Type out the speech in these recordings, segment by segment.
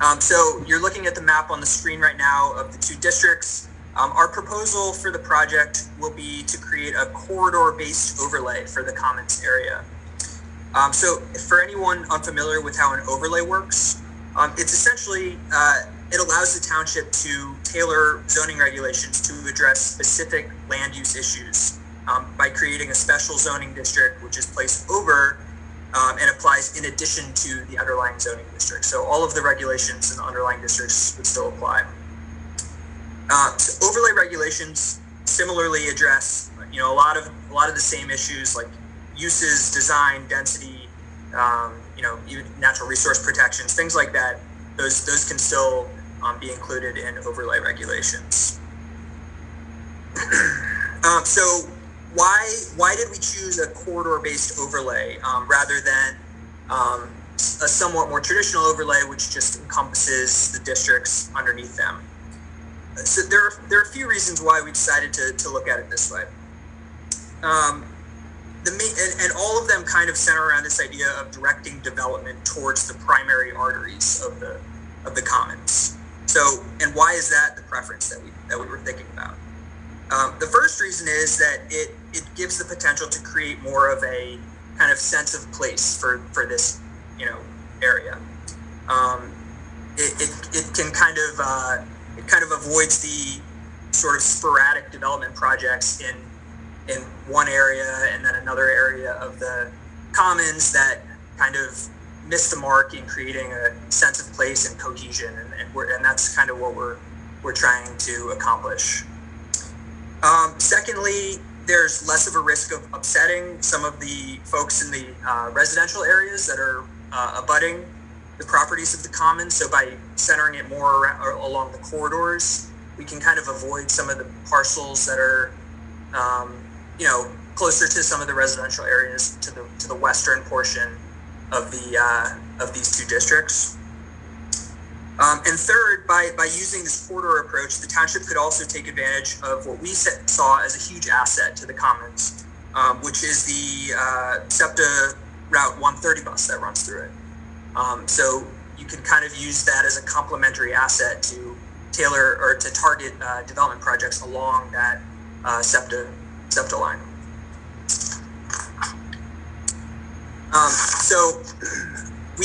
Um, so you're looking at the map on the screen right now of the two districts. Um, our proposal for the project will be to create a corridor-based overlay for the commons area. Um, so for anyone unfamiliar with how an overlay works, um, it's essentially, uh, it allows the township to tailor zoning regulations to address specific land use issues um, by creating a special zoning district, which is placed over um, and applies in addition to the underlying zoning district. So all of the regulations in the underlying districts would still apply. Uh, so overlay regulations similarly address, you know, a lot of a lot of the same issues like uses, design, density, um, you know, even natural resource protections, things like that. Those those can still um, be included in overlay regulations. um, so why why did we choose a corridor based overlay um, rather than um, a somewhat more traditional overlay, which just encompasses the districts underneath them? So there are, there are a few reasons why we decided to, to look at it this way. Um, the main, and, and all of them kind of center around this idea of directing development towards the primary arteries of the of the commons. So, and why is that the preference that we that we were thinking about? Um, the first reason is that it it gives the potential to create more of a kind of sense of place for for this you know area. Um, it, it, it can kind of uh, it kind of avoids the sort of sporadic development projects in in one area and then another area of the commons that kind of miss the mark in creating a sense of place and cohesion and, and, and that's kind of what we're we're trying to accomplish um, secondly there's less of a risk of upsetting some of the folks in the uh, residential areas that are uh, abutting the properties of the commons so by centering it more around, along the corridors we can kind of avoid some of the parcels that are um, you know, closer to some of the residential areas to the to the western portion of the uh, of these two districts. Um, and third, by, by using this corridor approach, the township could also take advantage of what we saw as a huge asset to the commons, um, which is the uh, SEPTA Route 130 bus that runs through it. Um, so you can kind of use that as a complementary asset to tailor or to target uh, development projects along that uh, SEPTA SEPTA line. Um, so we,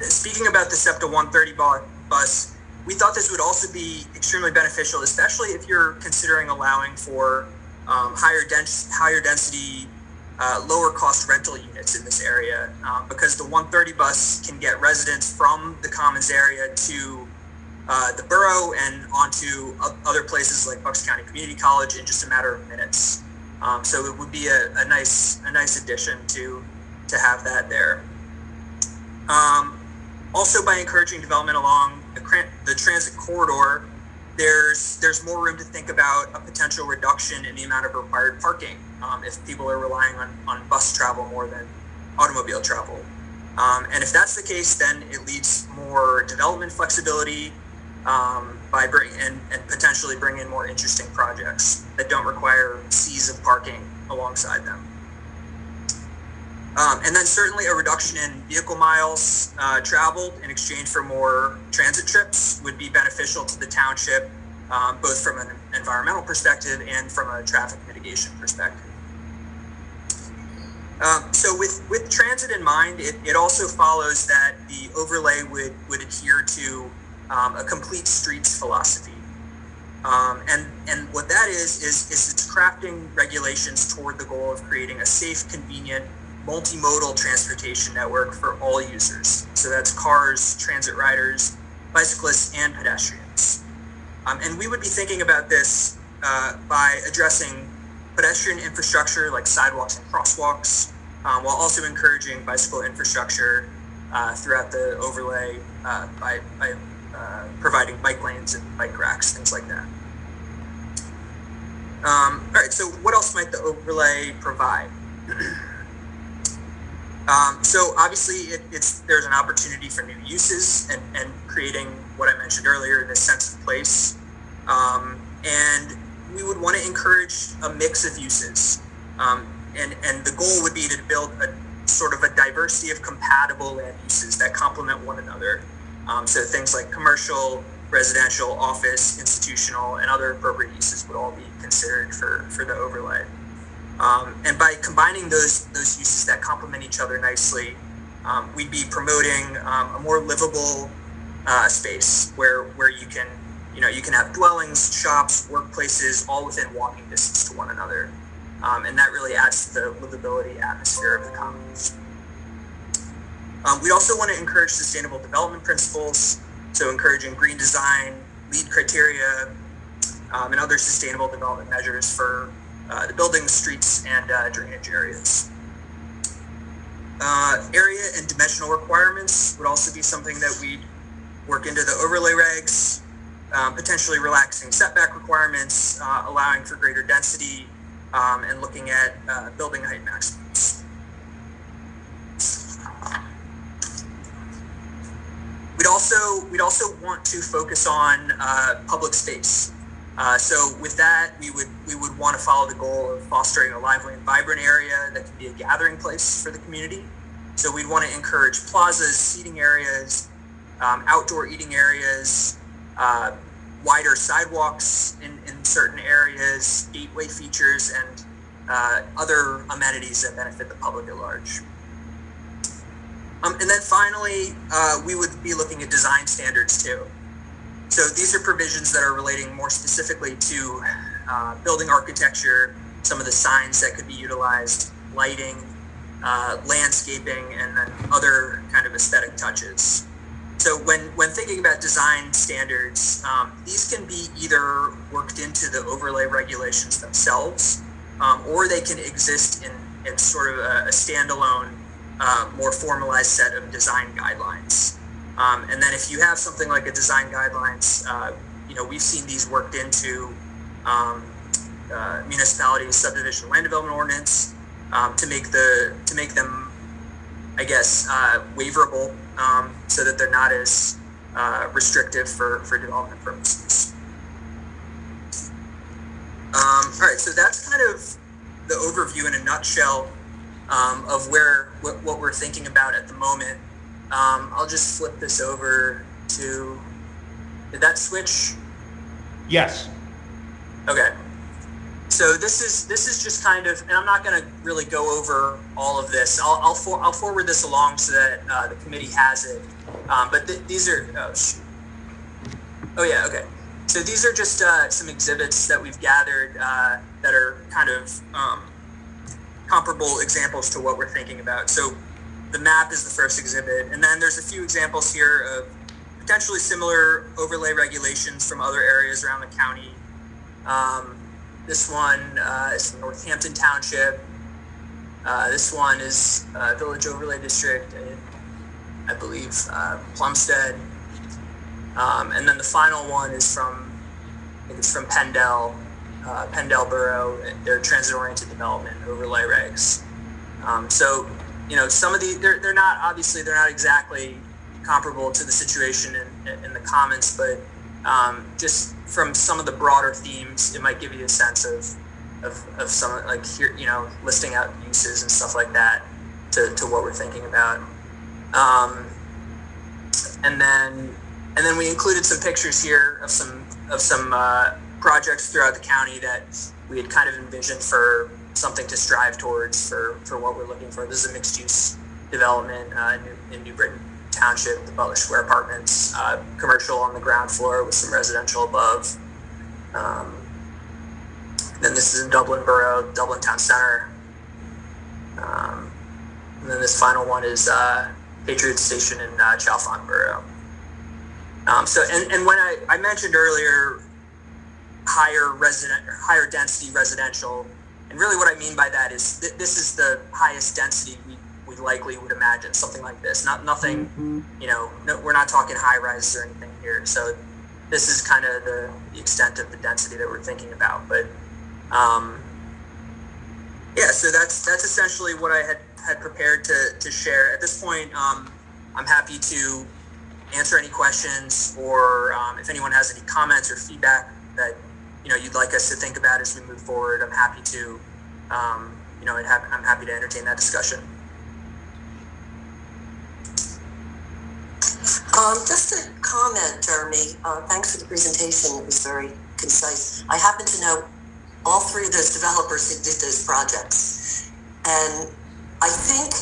speaking about the SEPTA 130 bus, we thought this would also be extremely beneficial, especially if you're considering allowing for um, higher, dens- higher density, uh, lower cost rental units in this area, um, because the 130 bus can get residents from the commons area to uh, the borough and onto other places like Bucks County Community College in just a matter of minutes. Um, so it would be a, a, nice a nice addition to to have that there. Um, also, by encouraging development along the, transit corridor, there's there's more room to think about a potential reduction in the amount of required parking um, if people are relying on, on bus travel more than automobile travel. Um, and if that's the case, then it leads more development flexibility um, by bring and, and potentially bring in more interesting projects that don't require seas of parking alongside them. Um, and then certainly a reduction in vehicle miles uh, traveled in exchange for more transit trips would be beneficial to the township, um, both from an environmental perspective and from a traffic mitigation perspective. Um, so with, with transit in mind, it, it also follows that the overlay would, would adhere to um, a complete streets philosophy. Um, and, and what that is, is, is it's crafting regulations toward the goal of creating a safe, convenient, multimodal transportation network for all users. So that's cars, transit riders, bicyclists, and pedestrians. Um, and we would be thinking about this uh, by addressing pedestrian infrastructure like sidewalks and crosswalks, um, while also encouraging bicycle infrastructure uh, throughout the overlay uh, by, by uh, providing bike lanes and bike racks, things like that. Um, all right, so what else might the overlay provide? um, so obviously, it, it's there's an opportunity for new uses and, and creating what I mentioned earlier, in this sense of place. Um, and we would want to encourage a mix of uses. Um, and, and the goal would be to build a sort of a diversity of compatible land uses that complement one another Um, so things like commercial, residential, office, institutional, and other appropriate uses would all be considered for, for the overlay. Um, and by combining those those uses that complement each other nicely, um, we'd be promoting um, a more livable uh, space where where you can you know you can have dwellings, shops, workplaces, all within walking distance to one another, um, and that really adds to the livability atmosphere of the commons. Um, we also want to encourage sustainable development principles, so encouraging green design, LEED criteria, um, and other sustainable development measures for uh, the buildings, streets, and uh, drainage areas. Uh, area and dimensional requirements would also be something that we'd work into the overlay regs, um, potentially relaxing setback requirements, uh, allowing for greater density, um, and looking at uh, building height maximums. We'd also we'd also want to focus on uh, public space. Uh, so with that, we would we would want to follow the goal of fostering a lively and vibrant area that can be a gathering place for the community. So we'd want to encourage plazas, seating areas, um, outdoor eating areas, uh, wider sidewalks in, in certain areas, gateway features, and uh, other amenities that benefit the public at large. Um, and then finally, uh, we would be looking at design standards too. So these are provisions that are relating more specifically to uh, building architecture, some of the signs that could be utilized, lighting, uh, landscaping, and then other kind of aesthetic touches. So when, when thinking about design standards, um, these can be either worked into the overlay regulations themselves, um, or they can exist in, in sort of a, a standalone, uh, more formalized set of design guidelines. Um, and then if you have something like a design guidelines, uh, you know, we've seen these worked into um, uh, municipalities subdivision land development ordinance um, to make the to make them, I guess, uh, waiverable um, so that they're not as uh, restrictive for for development purposes. Um, all right, so that's kind of the overview in a nutshell um, of where what, what we're thinking about at the moment. Um, I'll just flip this over to, did that switch? Yes. Okay. So this is, this is just kind of, and I'm not going to really go over all of this. I'll, I'll, for, I'll forward this along so that uh, the committee has it. Um, but th- these are, oh, shoot. Oh yeah, okay. So these are just uh, some exhibits that we've gathered uh, that are kind of um, comparable examples to what we're thinking about. So the map is the first exhibit, and then there's a few examples here of potentially similar overlay regulations from other areas around the county. Um, this one uh, is from Northampton Township. Uh, this one is uh, Village Overlay District in, I believe, uh, Plumstead. Um, and then the final one is from, I think it's from Penndel, uh, Penndel Borough, their transit-oriented development overlay regs. Um, so you know, some of the they're they're not obviously they're not exactly comparable to the situation in, in the commons, but um, just from some of the broader themes, it might give you a sense of of, of some like here you know listing out uses and stuff like that to, to what we're thinking about. Um, and then and then we included some pictures here of some of some uh, projects throughout the county that we had kind of envisioned for something to strive towards for, for what we're looking for. This is a mixed use development uh, in, New, in New Britain Township, the Butler Square Apartments, uh, commercial on the ground floor with some residential above. Um, then this is in Dublin Borough, Dublin Town Center. Um, and then this final one is uh, Patriot Station in uh, Chalfont Borough. Um, so, and, and when I, I mentioned earlier higher resident, higher density residential, and really what I mean by that is th- this is the highest density we, we likely would imagine, something like this. Not nothing, mm-hmm. you know, no, we're not talking high rises or anything here. So this is kind of the, the extent of the density that we're thinking about. But um, yeah, so that's that's essentially what I had had prepared to, to share. At this point, um, I'm happy to answer any questions or um, if anyone has any comments or feedback that you know you'd like us to think about as we move forward, I'm happy to, um, you know, I'm happy to entertain that discussion. Um, just a comment, Jeremy. Uh, thanks for the presentation. It was very concise. I happen to know all three of those developers who did those projects. And I think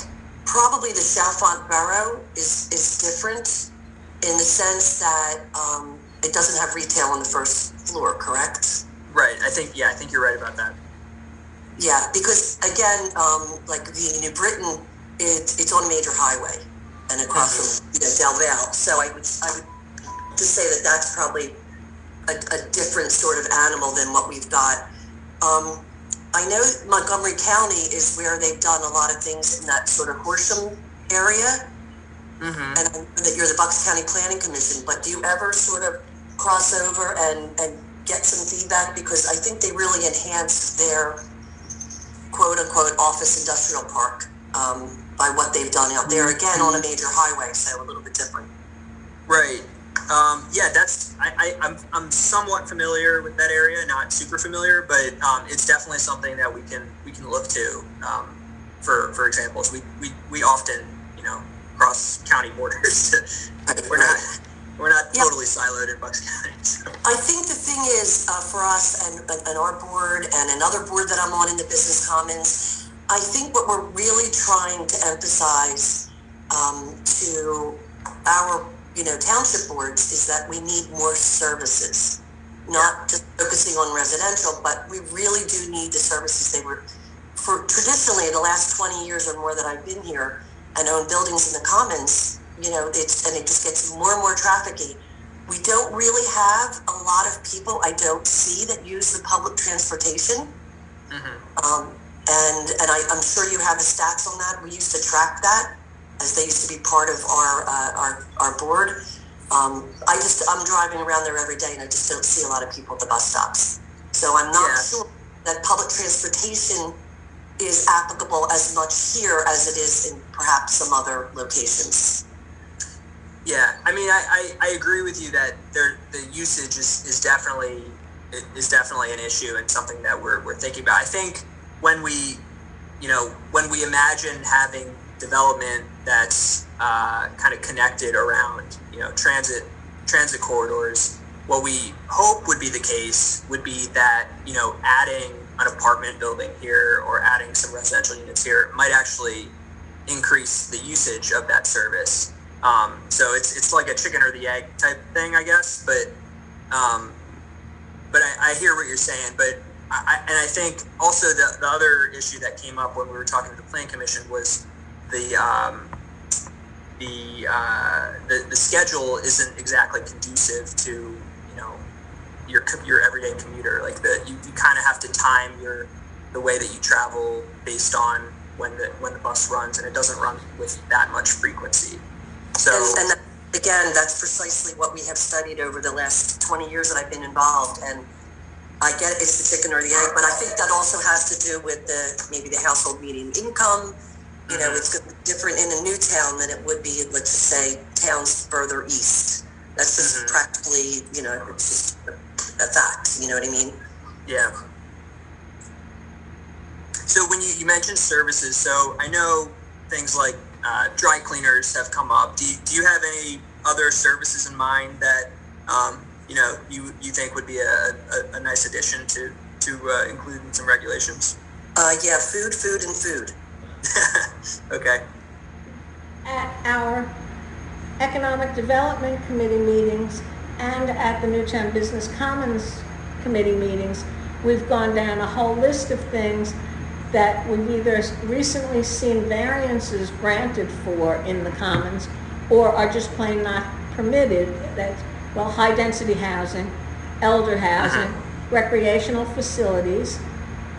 probably the Chalfont Borough is, is different in the sense that um, it doesn't have retail on the first floor, correct? Right. I think yeah. I think you're right about that. Yeah, because again, um, like the New Britain, it, it's on a major highway and across from you know Del Val. So I would I would just say that that's probably a, a different sort of animal than what we've got. Um, I know Montgomery County is where they've done a lot of things in that sort of Horsham area, Mm-hmm. and I know that you're the Bucks County Planning Commission. But do you ever sort of cross over and and get some feedback because I think they really enhanced their quote unquote office industrial park um, by what they've done out there again on a major highway, so a little bit different. Right. Um, yeah, that's I, I, I'm I'm somewhat familiar with that area, not super familiar, but um, it's definitely something that we can we can look to um, for for examples. We, we we often you know cross county borders. we're not we're not Yeah. totally siloed in Bucks County. So. I think the thing is uh, for us and, and our board and another board that I'm on in the Business Commons, I think what we're really trying to emphasize um, to our you know township boards is that we need more services, not just focusing on residential, but we really do need the services they were for traditionally the last 20 years or more that I've been here and own buildings in the commons, you know, it's and it just gets more and more trafficy. We don't really have a lot of people I don't see that use the public transportation. Mhm. Um, and and I, I'm sure you have the stats on that. We used to track that as they used to be part of our uh, our our board. Um, I just I'm driving around there every day and I just don't see a lot of people at the bus stops. So I'm not Yeah. sure that public transportation is applicable as much here as it is in perhaps some other locations. Yeah, I mean, I, I, I agree with you that there the usage is, is definitely is definitely an issue and something that we're, we're thinking about. I think when we, you know, when we imagine having development that's uh, kind of connected around, you know, transit transit corridors, what we hope would be the case would be that you know adding an apartment building here or adding some residential units here might actually increase the usage of that service. Um, so it's it's like a chicken or the egg type thing, I guess. But um, but I, I hear what you're saying. But I, and I think also the, the other issue that came up when we were talking to the plan commission was the um, the, uh, the the schedule isn't exactly conducive to you know your your everyday commuter. Like the you, you kind of have to time your the way that you travel based on when the when the bus runs, and it doesn't run with that much frequency. So And, and that- again, that's precisely what we have studied over the last 20 years that I've been involved. And I get it, it's the chicken or the egg, but I think that also has to do with the maybe the household median income. You know, Mhm. it's different in a new town than it would be, let's just say, towns further east. That's just Mhm. practically, you know, it's just a, a fact. You know what I mean? Yeah. So when you, you mentioned services, so I know things like uh, dry cleaners have come up. Do you, do you have any other services in mind that um, you know you, you think would be a, a, a nice addition to to uh, include in some regulations? Uh, yeah, food, food, and food. okay. at our Economic Development Committee meetings and at the Newtown Business Commons Committee meetings, we've gone down a whole list of things that we've either recently seen variances granted for in the commons or are just plain not permitted. That's, well, high-density housing, elder housing, recreational facilities,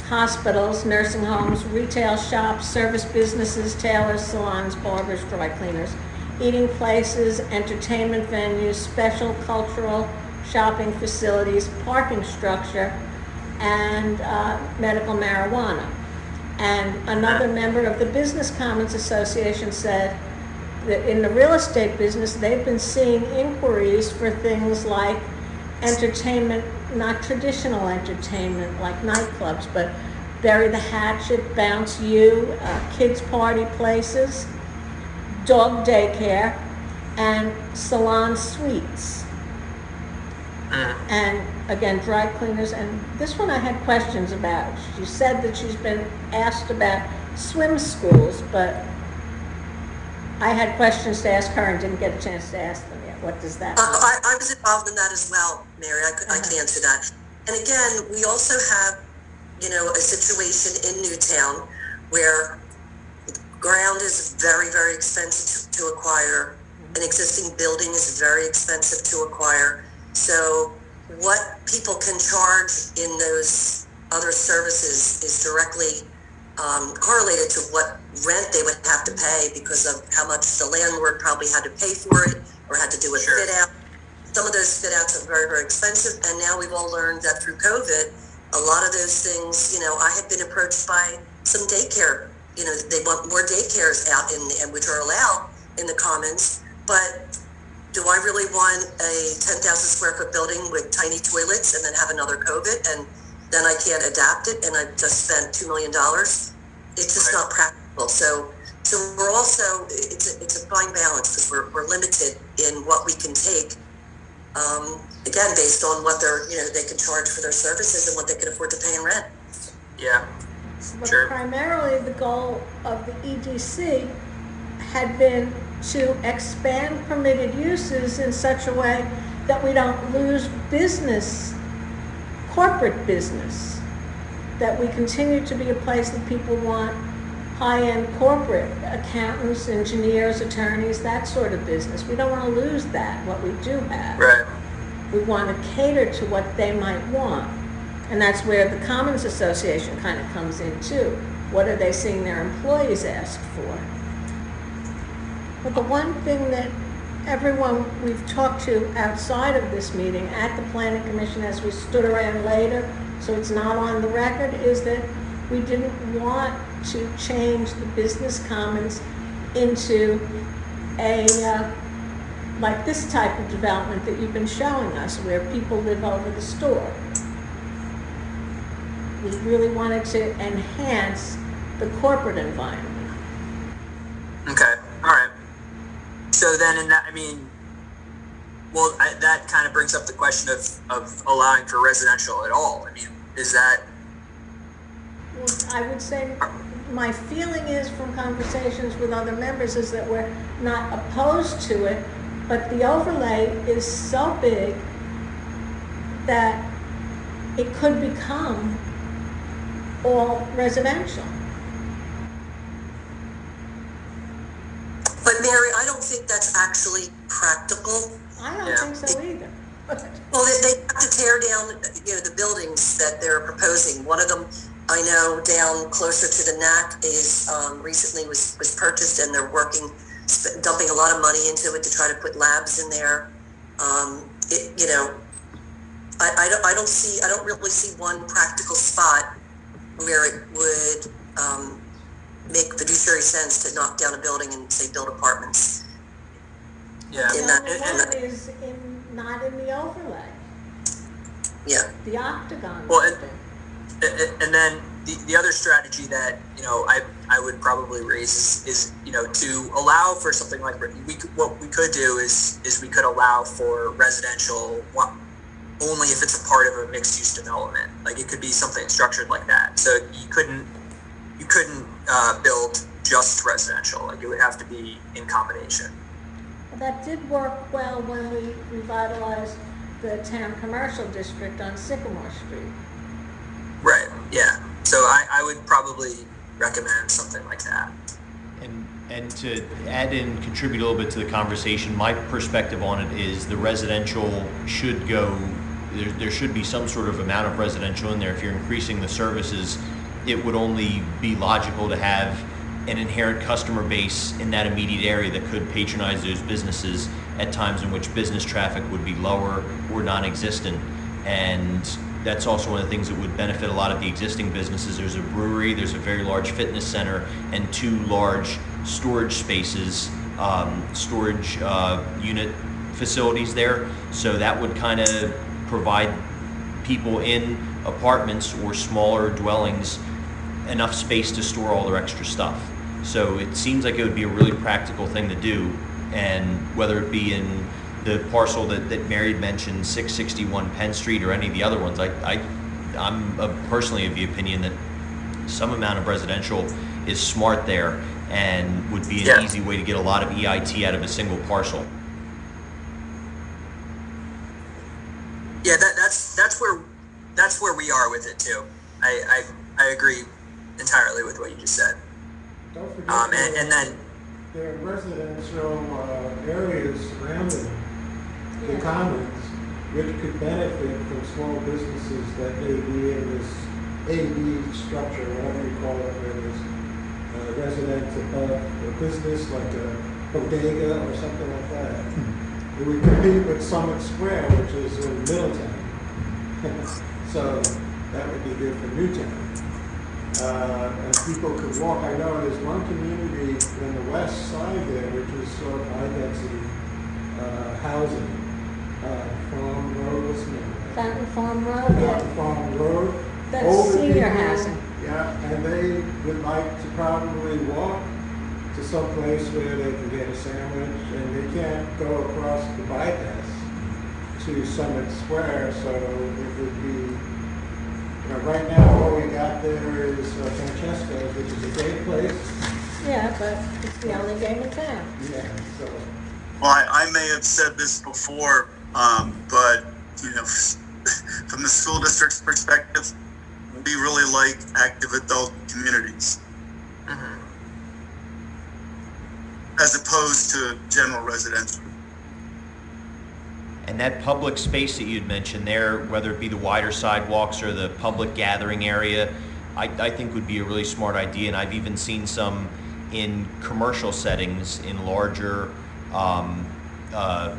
hospitals, nursing homes, retail shops, service businesses, tailors, salons, barbers, dry cleaners, eating places, entertainment venues, special cultural shopping facilities, parking structure, and uh, medical marijuana. And another member of the Business Commons Association said that in the real estate business, they've been seeing inquiries for things like entertainment, not traditional entertainment like nightclubs, but Bury the Hatchet, BounceU, uh, kids' party places, dog daycare, and salon suites. Mm. And again, dry cleaners, and this one I had questions about. She said that she's been asked about swim schools, but I had questions to ask her and didn't get a chance to ask them yet. What does that Uh. I, I was involved in that as well, Mary. I, could, I can Uh-huh. answer that. And again, we also have, you know, a situation in Newtown where ground is very, very expensive to, to acquire. An existing building is very expensive to acquire. So what people can charge in those other services is directly um, correlated to what rent they would have to pay because of how much the landlord probably had to pay for it or had to do a Sure. fit out. Some of those fit outs are very, very expensive. And now we've all learned that through COVID, a lot of those things, you know, I had been approached by some daycare. You know, they want more daycares out in, the and which are allowed in the commons. But do I really want a 10,000 square foot building with tiny toilets and then have another COVID and then I can't adapt it and I've just spent $2 million? It's just Right. not practical. So, so we're also, it's a, it's a fine balance because we're, we're limited in what we can take. Um, again, based on what they're, you know, they can charge for their services and what they can afford to pay in rent. Yeah. But Sure. primarily, the goal of the EDC had been to expand permitted uses in such a way that we don't lose business, corporate business, that we continue to be a place that people want high-end corporate accountants, engineers, attorneys, that sort of business. We don't want to lose that, what we do have. Right. We want to cater to what they might want. And that's where the Commons Association kind of comes in too. What are they seeing their employees ask for? But the one thing that everyone we've talked to outside of this meeting at the Planning Commission as we stood around later, so it's not on the record, is that we didn't want to change the business commons into a, uh, like this type of development that you've been showing us, where people live over the store. We really wanted to enhance the corporate environment. Okay. So then, in that, I mean, well, I, that kind of brings up the question of of allowing for residential at all. I mean, is that Well, I would say, my feeling is from conversations with other members is that we're not opposed to it, but the overlay is so big that it could become all residential. But Mary, I don't think that's actually practical. I don't Yeah. think so either. Well, they, they have to tear down, you know, the buildings that they're proposing. One of them, I know, down closer to the NAC is, um, recently was, was purchased and they're working, sp- dumping a lot of money into it to try to put labs in there. Um, it, you know, I, I don't, I don't see, I don't really see one practical spot where it would, um, make fiduciary sense to knock down a building and say build apartments. Yeah? In The that- only in one that- is in, not in the overlay, Yeah. the octagon. Well, and- building. A- a- And then the, the other strategy that, you know, I, I would probably raise is, is, you know, to allow for something like, we could, what we could do is, is we could allow for residential wa- only if it's a part of a mixed use development. Like it could be something structured like that. So you couldn't, you couldn't, uh, build just residential. Like it would have to be in combination. Well, That did work well when we revitalized the town commercial district on Sycamore Street. Right, yeah. So I, I would probably recommend something like that. And, and to add in, contribute a little bit to the conversation, my perspective on it is the residential should go, there, there should be some sort of amount of residential in there. If you're increasing the services, it would only be logical to have an inherent customer base in that immediate area that could patronize those businesses at times in which business traffic would be lower or non-existent. And that's also one of the things that would benefit a lot of the existing businesses. There's a brewery, there's a very large fitness center, and two large storage spaces, um, storage uh, unit facilities there. So that would kind of provide people in apartments or smaller dwellings enough space to store all their extra stuff. So it seems like it would be a really practical thing to do And whether it be in the parcel that, that Mary had mentioned, 661 Penn Street, or any of the other ones, I, I, I'm of- personally of the opinion that some amount of residential is smart there and would be an Yeah. easy way to get a lot of EIT out of a single parcel. Yeah, that, that's that's where that's where we are with it too. I I, I agree entirely with what you just said. Don't forget, Um, and, and then there are residential uh, areas surrounding the Yeah. commons, which could benefit from small businesses that may be in this AB structure, whatever you call it, where there's uh, residents above a business like a bodega or something like that. It would compete with Summit Square, which is in Middletown. So that would be good for Newtown. Uh, and people could walk. I know there's one community in the west side there, which is sort of high density uh, housing. Uh, Farm Road, what's the name? Fountain Farm Road, yeah. Farm Road. That's Older senior people, housing. Yeah, and they would like to probably walk to some place where they can get a sandwich, and they can't go across the bypass to Summit Square, so it would be, you know, right now, what we got there is uh, Francesco's, which is a great place. Yeah, but it's the only game in town. Yeah, so, Well, I, I may have said this before, um, but you know, from the school district's perspective, we really like active adult communities mhm. as opposed to general residential. And that public space that you'd mentioned there, whether it be the wider sidewalks or the public gathering area, I, I think would be a really smart idea. And I've even seen some in commercial settings in larger, um, uh,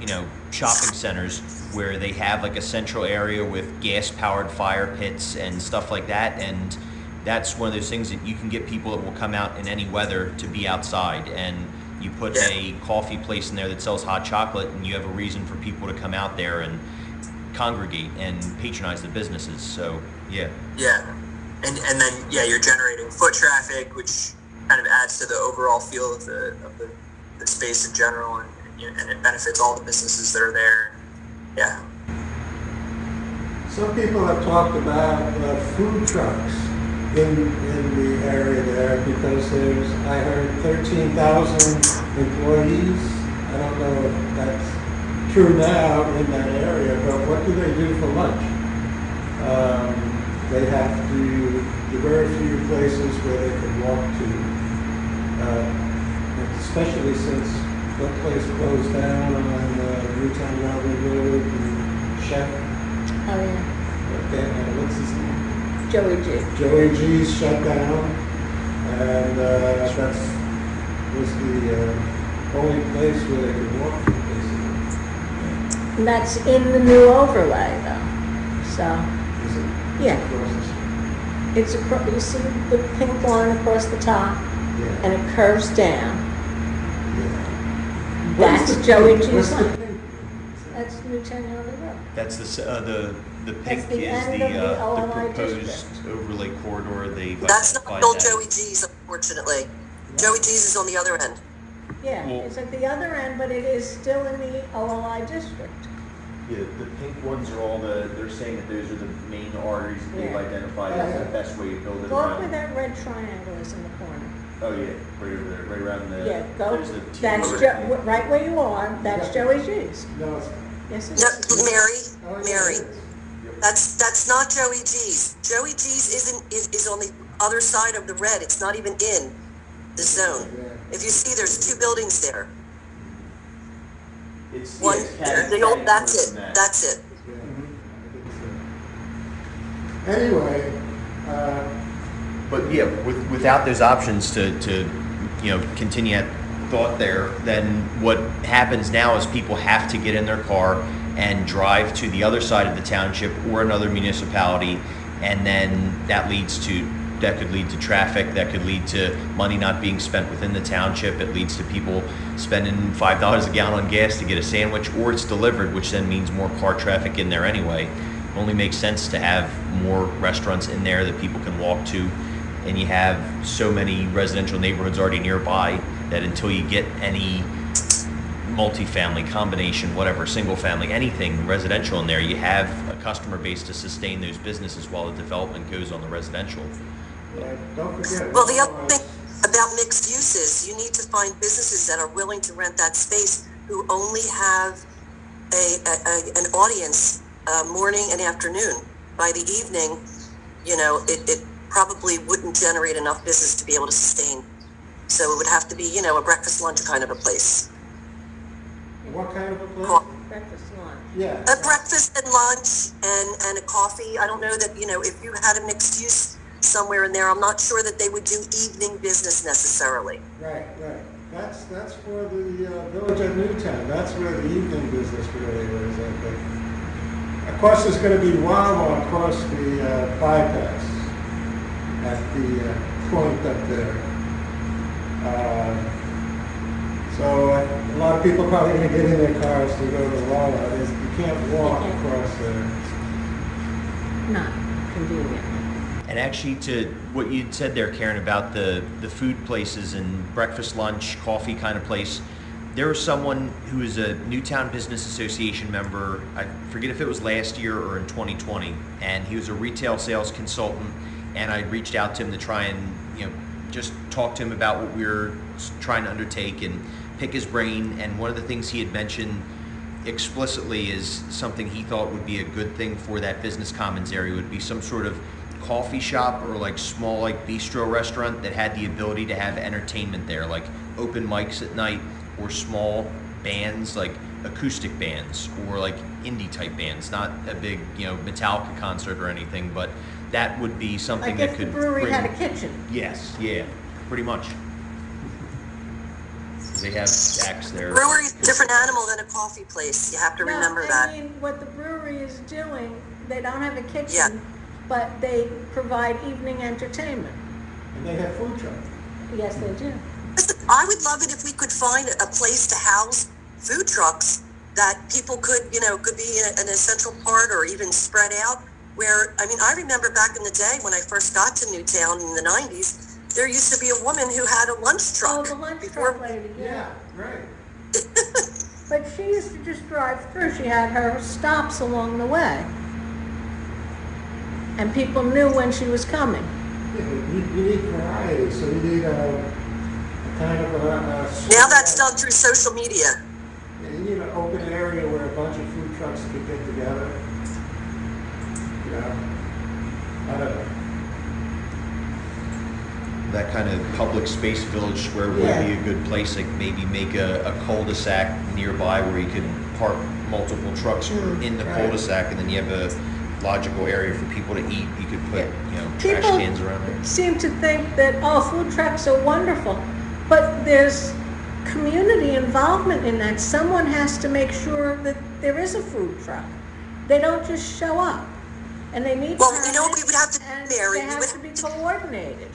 you know, shopping centers where they have like a central area with gas-powered fire pits and stuff like that. And that's one of those things that you can get people that will come out in any weather to be outside. And you put Yeah. a coffee place in there that sells hot chocolate, and you have a reason for people to come out there and congregate and patronize the businesses. So, yeah. yeah, and and then yeah, you're generating foot traffic, which kind of adds to the overall feel of the of the, the space in general, and you and it benefits all the businesses that are there. Yeah, some people have talked about uh, food trucks in, in the area there because there's, I heard thirteen thousand employees. I don't know if that's true now in that area, but what do they do for lunch? Um, they have to, there are very few places where they can walk to. Uh, especially since that place closed down on uh, Newtown Mountain Road and Chef, Oh, yeah. okay, what's his name? Joey G. Joey G's shut down, and uh, that's was the uh, only place where they could walk, basically. And that's in the new overlay though. So Is it? Yeah. Across the street? it's, acro- you see the pink line across the top Yeah. and it curves down. yeah. That's Joey pink- G's line. That's Newtown Yardley Road. That's the, uh, the, the That's pink the is end the, of the uh, the OLI proposed district. overlay corridor. They've That's not identified old. Joey G's, unfortunately. Joey G's is on the other end. Yeah, Well- it's at the other end, but it is still in the OLI district. Yeah, the pink ones are all the, they're saying that those are the main arteries that they've Yeah. identified as yeah. the best way to build it Go up where around. that red triangle is in the corner. Oh, yeah, right over there, right around the. Yeah, go, there's the T that's, over Jo- there. wh- right where you are, that's Yeah. Joey G's. No, it's. Yes, it No, is. Mary, oh, yeah, Mary, it is. That's, that's not Joey G's. Joey G's isn't, is, is on the other side of the red. It's not even in the zone. If you see, there's two buildings there. It's, One, yeah, it's the old, that's it, that. that's it. Yeah, I so. Anyway, uh, But yeah, with, without those options to, to, you know, continue that thought there, then what happens now is people have to get in their car and drive to the other side of the township or another municipality, and then that leads to, that could lead to traffic, that could lead to money not being spent within the township, it leads to people spending five dollars a gallon on gas to get a sandwich, or it's delivered, which then means more car traffic in there anyway. It only makes sense to have more restaurants in there that people can walk to, and you have so many residential neighborhoods already nearby that until you get any multifamily, combination, whatever, single family, anything residential in there, you have a customer base to sustain those businesses while the development goes on the residential. Well, the other thing about mixed uses, you need to find businesses that are willing to rent that space who only have a, a, a an audience uh, morning and afternoon. By the evening, you know, it, it probably wouldn't generate enough business to be able to sustain. So it would have to be, you know, a breakfast lunch kind of a place. What kind of a place? Breakfast lunch. Yeah. A breakfast and lunch and, and a coffee. I don't know that, you know, if you had a mixed use somewhere in there, I'm not sure that they would do evening business necessarily. Right, right. That's, that's for the uh, Village at Newtown. That's where the evening business really is, I think. Of course, there's gonna be Wawa across the uh, bypass at the uh, point up there. Uh, So uh, a lot of people probably gonna get in their cars to go to Wawa. There's- You can't walk You can't. across there. Not convenient. And actually, to what you said there, Karen, about the, the food places and breakfast, lunch, coffee kind of place, there was someone who is a Newtown Business Association member, I forget if it was last year or in 2020, and he was a retail sales consultant, and I reached out to him to try and, you know, just talk to him about what we were s- trying to undertake and pick his brain, and one of the things he had mentioned explicitly is something he thought would be a good thing for that business commons area. Would be some sort of coffee shop or like small like bistro restaurant that had the ability to have entertainment there like open mics at night or small bands like acoustic bands or like indie type bands. Not a big you know metallica concert or anything but that would be something Like that if the could brewery bring- had a kitchen. yes yeah pretty much they have acts there Brewery's a different animal than a coffee place. You have to No, remember I that. I mean, what the brewery is doing, they don't have a Yeah. kitchen, but they provide evening entertainment. And they have food trucks. Yes, they do. Listen, I would love it if we could find a place to house food trucks that people could, you know, could be in a- an essential part or even spread out. Where, I mean, I remember back in the day when I first got to Newtown in the 90s, there used to be a woman who had a lunch truck. Oh, truck. the lunch before- truck lady, yeah. right. But she used to just drive through. She had her stops along the way. And people knew when she was coming. Yeah, but you, you need variety, so you need a, a kind of a. a Now that's done through social media. Yeah, You need an open area where a bunch of food trucks could get together. You know, I don't know. That kind of public space village square would Yeah. be a good place, like maybe make a, a cul-de-sac nearby where you could park multiple trucks Mm, in the right. cul-de-sac, and then you have a logical area for people to eat. You could put, you know, trash People- cans around there. Seem to think that, oh, food trucks are wonderful. But there's community involvement in that. Someone has to make sure that there is a food truck. They don't just show up. And they need Well, you know we would have to do, and Mary? They We have would to be coordinated.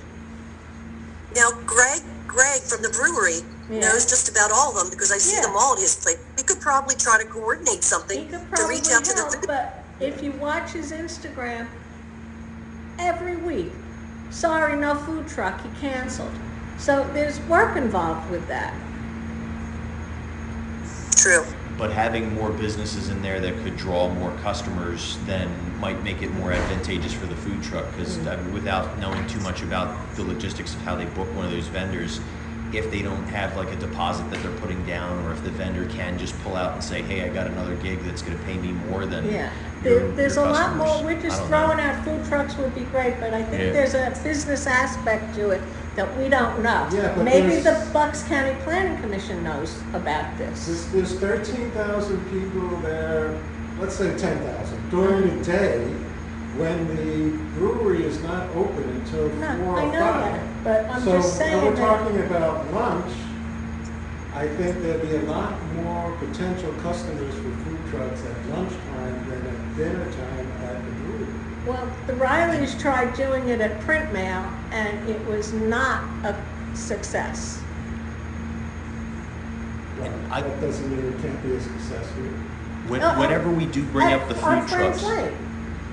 Now, Greg, Greg from the brewery Yeah. knows just about all of them because I see Yeah. them all at his place. We could probably try to coordinate something to reach out to the. help, but if you watch his Instagram, every week, sorry, no food truck, he canceled. So there's work involved with that. True. But having more businesses in there that could draw more customers then might make it more advantageous for the food truck. Because mm-hmm. without knowing too much about the logistics of how they book one of those vendors, if they don't have like a deposit that they're putting down, or if the vendor can just pull out and say, "Hey, I got another gig that's going to pay me more than Yeah, your- there, there's a lot more, we're just I don't know. throwing out food trucks would be great, but I think Yeah. there's a business aspect to it that we don't know. Yeah, but Maybe the there's- Bucks County Planning Commission knows about this. There's, there's thirteen thousand people there, let's say ten thousand, during the day when the brewery is not open until No, four I or know five. that, but I'm So just when saying we're that, talking about lunch, I think there'd be a lot more potential customers for food trucks at lunchtime than at dinner time at the brewery. well, the Rileys tried doing it at Print Mail, and it was not a success. Well, I- That doesn't mean it can't be a success here. When, whenever we do bring up the food trucks,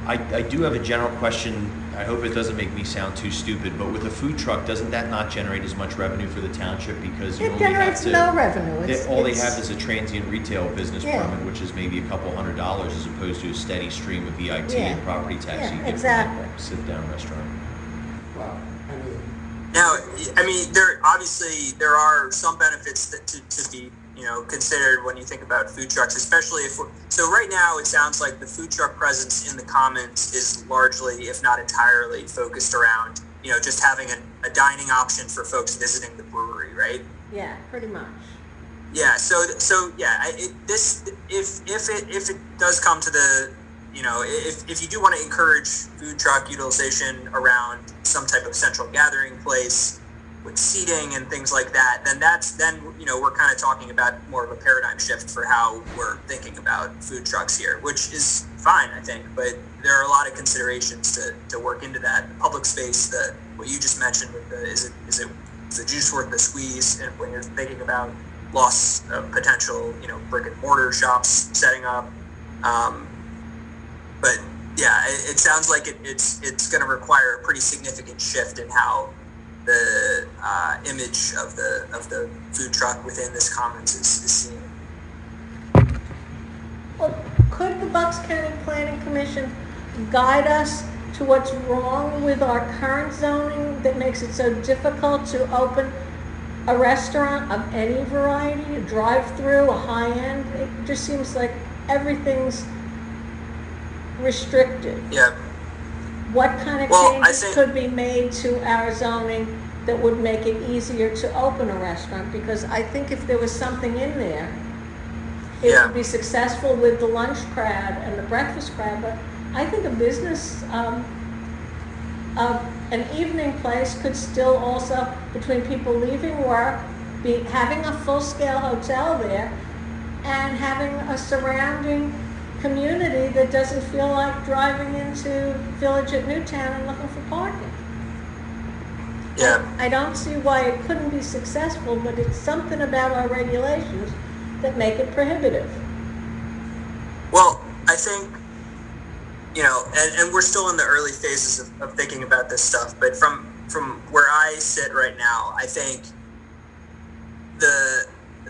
I, I do have a general question. I hope it doesn't make me sound too stupid, but with a food truck, doesn't that not generate as much revenue for the township because you It only have generates to? no revenue. they- It's- all they it's- have is a transient retail business Yeah. permit, which is maybe a couple hundred dollars as opposed to a steady stream of EIT Yeah. and property tax Yeah, you get from exactly. a sit-down restaurant. Well, I mean, Now, I mean, there obviously there are some benefits that to, to be you know considered when you think about food trucks, especially if we're, so. Right now, it sounds like the food truck presence in the commons is largely, if not entirely, focused around you know just having a, a dining option for folks visiting the brewery, right? Yeah, pretty much. Yeah. So so yeah, it, this if if it if it does come to the you know if if you do want to encourage food truck utilization around some type of central gathering place with seating and things like that, then that's then you know we're kind of talking about more of a paradigm shift for how we're thinking about food trucks here, which is fine, I think. But there are a lot of considerations to, to work into that public space. The what you just mentioned with the is it is it is the juice worth the squeeze? And when you're thinking about loss of potential, you know, brick and mortar shops setting up. Um, but yeah, it, it sounds like it, it's it's going to require a pretty significant shift in how the uh, image of the of the food truck within this commons is, is seen. Well, could the Bucks County Planning Commission guide us to what's wrong with our current zoning that makes it so difficult to open a restaurant of any variety, a drive-through, a high-end? It just seems like everything's restricted. Yeah, What kind of Well, changes think- could be made to our zoning that would make it easier to open a restaurant? Because I think if there was something in there, it Yeah. would be successful with the lunch crowd and the breakfast crowd, but I think a business, um, uh, an evening place could still also, between people leaving work, be having a full-scale hotel there and having a surrounding community that doesn't feel like driving into Village at Newtown and looking for parking. yeah. I don't see why it couldn't be successful, but it's something about our regulations that make it prohibitive. Well, I think, you know, and, and we're still in the early phases of, of thinking about this stuff, but from from where I sit right now, I think the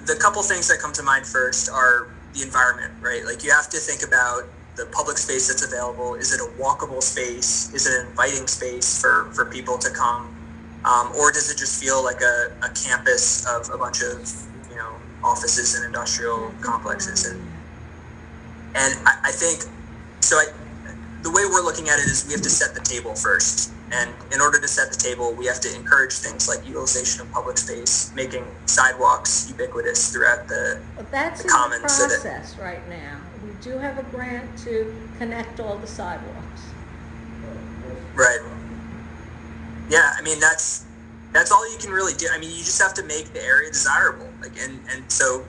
the couple things that come to mind first are the environment, right? Like you have to think about the public space that's available. Is it a walkable space? Is it an inviting space for, for people to come? Um, or does it just feel like a, a campus of a bunch of, you know, offices and industrial complexes? And and I, I think so. I, the way we're looking at it is we have to set the table first, and in order to set the table, we have to encourage things like utilization of public space, making sidewalks ubiquitous throughout the. But that's The in the commons so that- process right now. We do have a grant to connect all the sidewalks. Right. Yeah, I mean that's that's all you can really do. I mean, you just have to make the area desirable. Like, and and so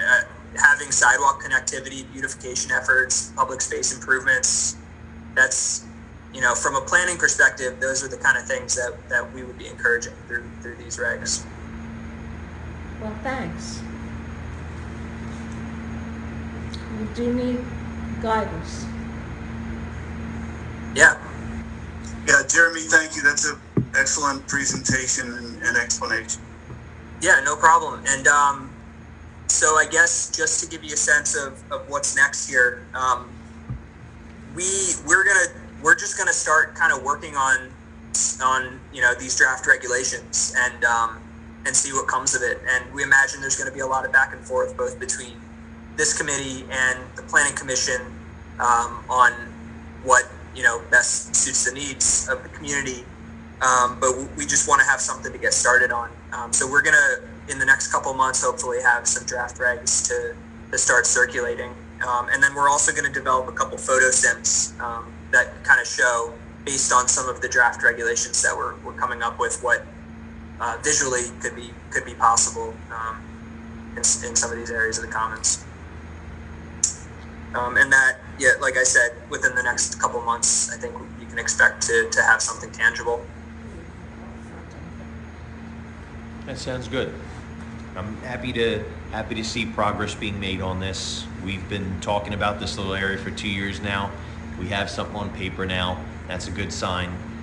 uh, having sidewalk connectivity, beautification efforts, public space improvements. That's you know, from a planning perspective, those are the kind of things that that we would be encouraging through through these regs. Well, thanks. We do need guidance. Yeah. Yeah, Jeremy, thank you. That's an excellent presentation and, and explanation. Yeah, no problem. And um, so I guess just to give you a sense of, of what's next here, um, we we're gonna we're just gonna start kind of working on on you know these draft regulations and um, and see what comes of it. And we imagine there's going to be a lot of back and forth both between this committee and the planning commission um, on what you know best suits the needs of the community um, but we just want to have something to get started on. Um, so we're gonna, in the next couple months, hopefully have some draft regs to, to start circulating. Um, and then we're also going to develop a couple photo sims um, that kind of show, based on some of the draft regulations that we're, we're coming up with, what uh, visually could be could be possible um, in, in some of these areas of the commons. Um, and that, yeah, like I said, within the next couple months, I think you can expect to, to have something tangible. That sounds good. I'm happy to, happy to see progress being made on this. We've been talking about this little area for two years now, We have something on paper now. That's a good sign.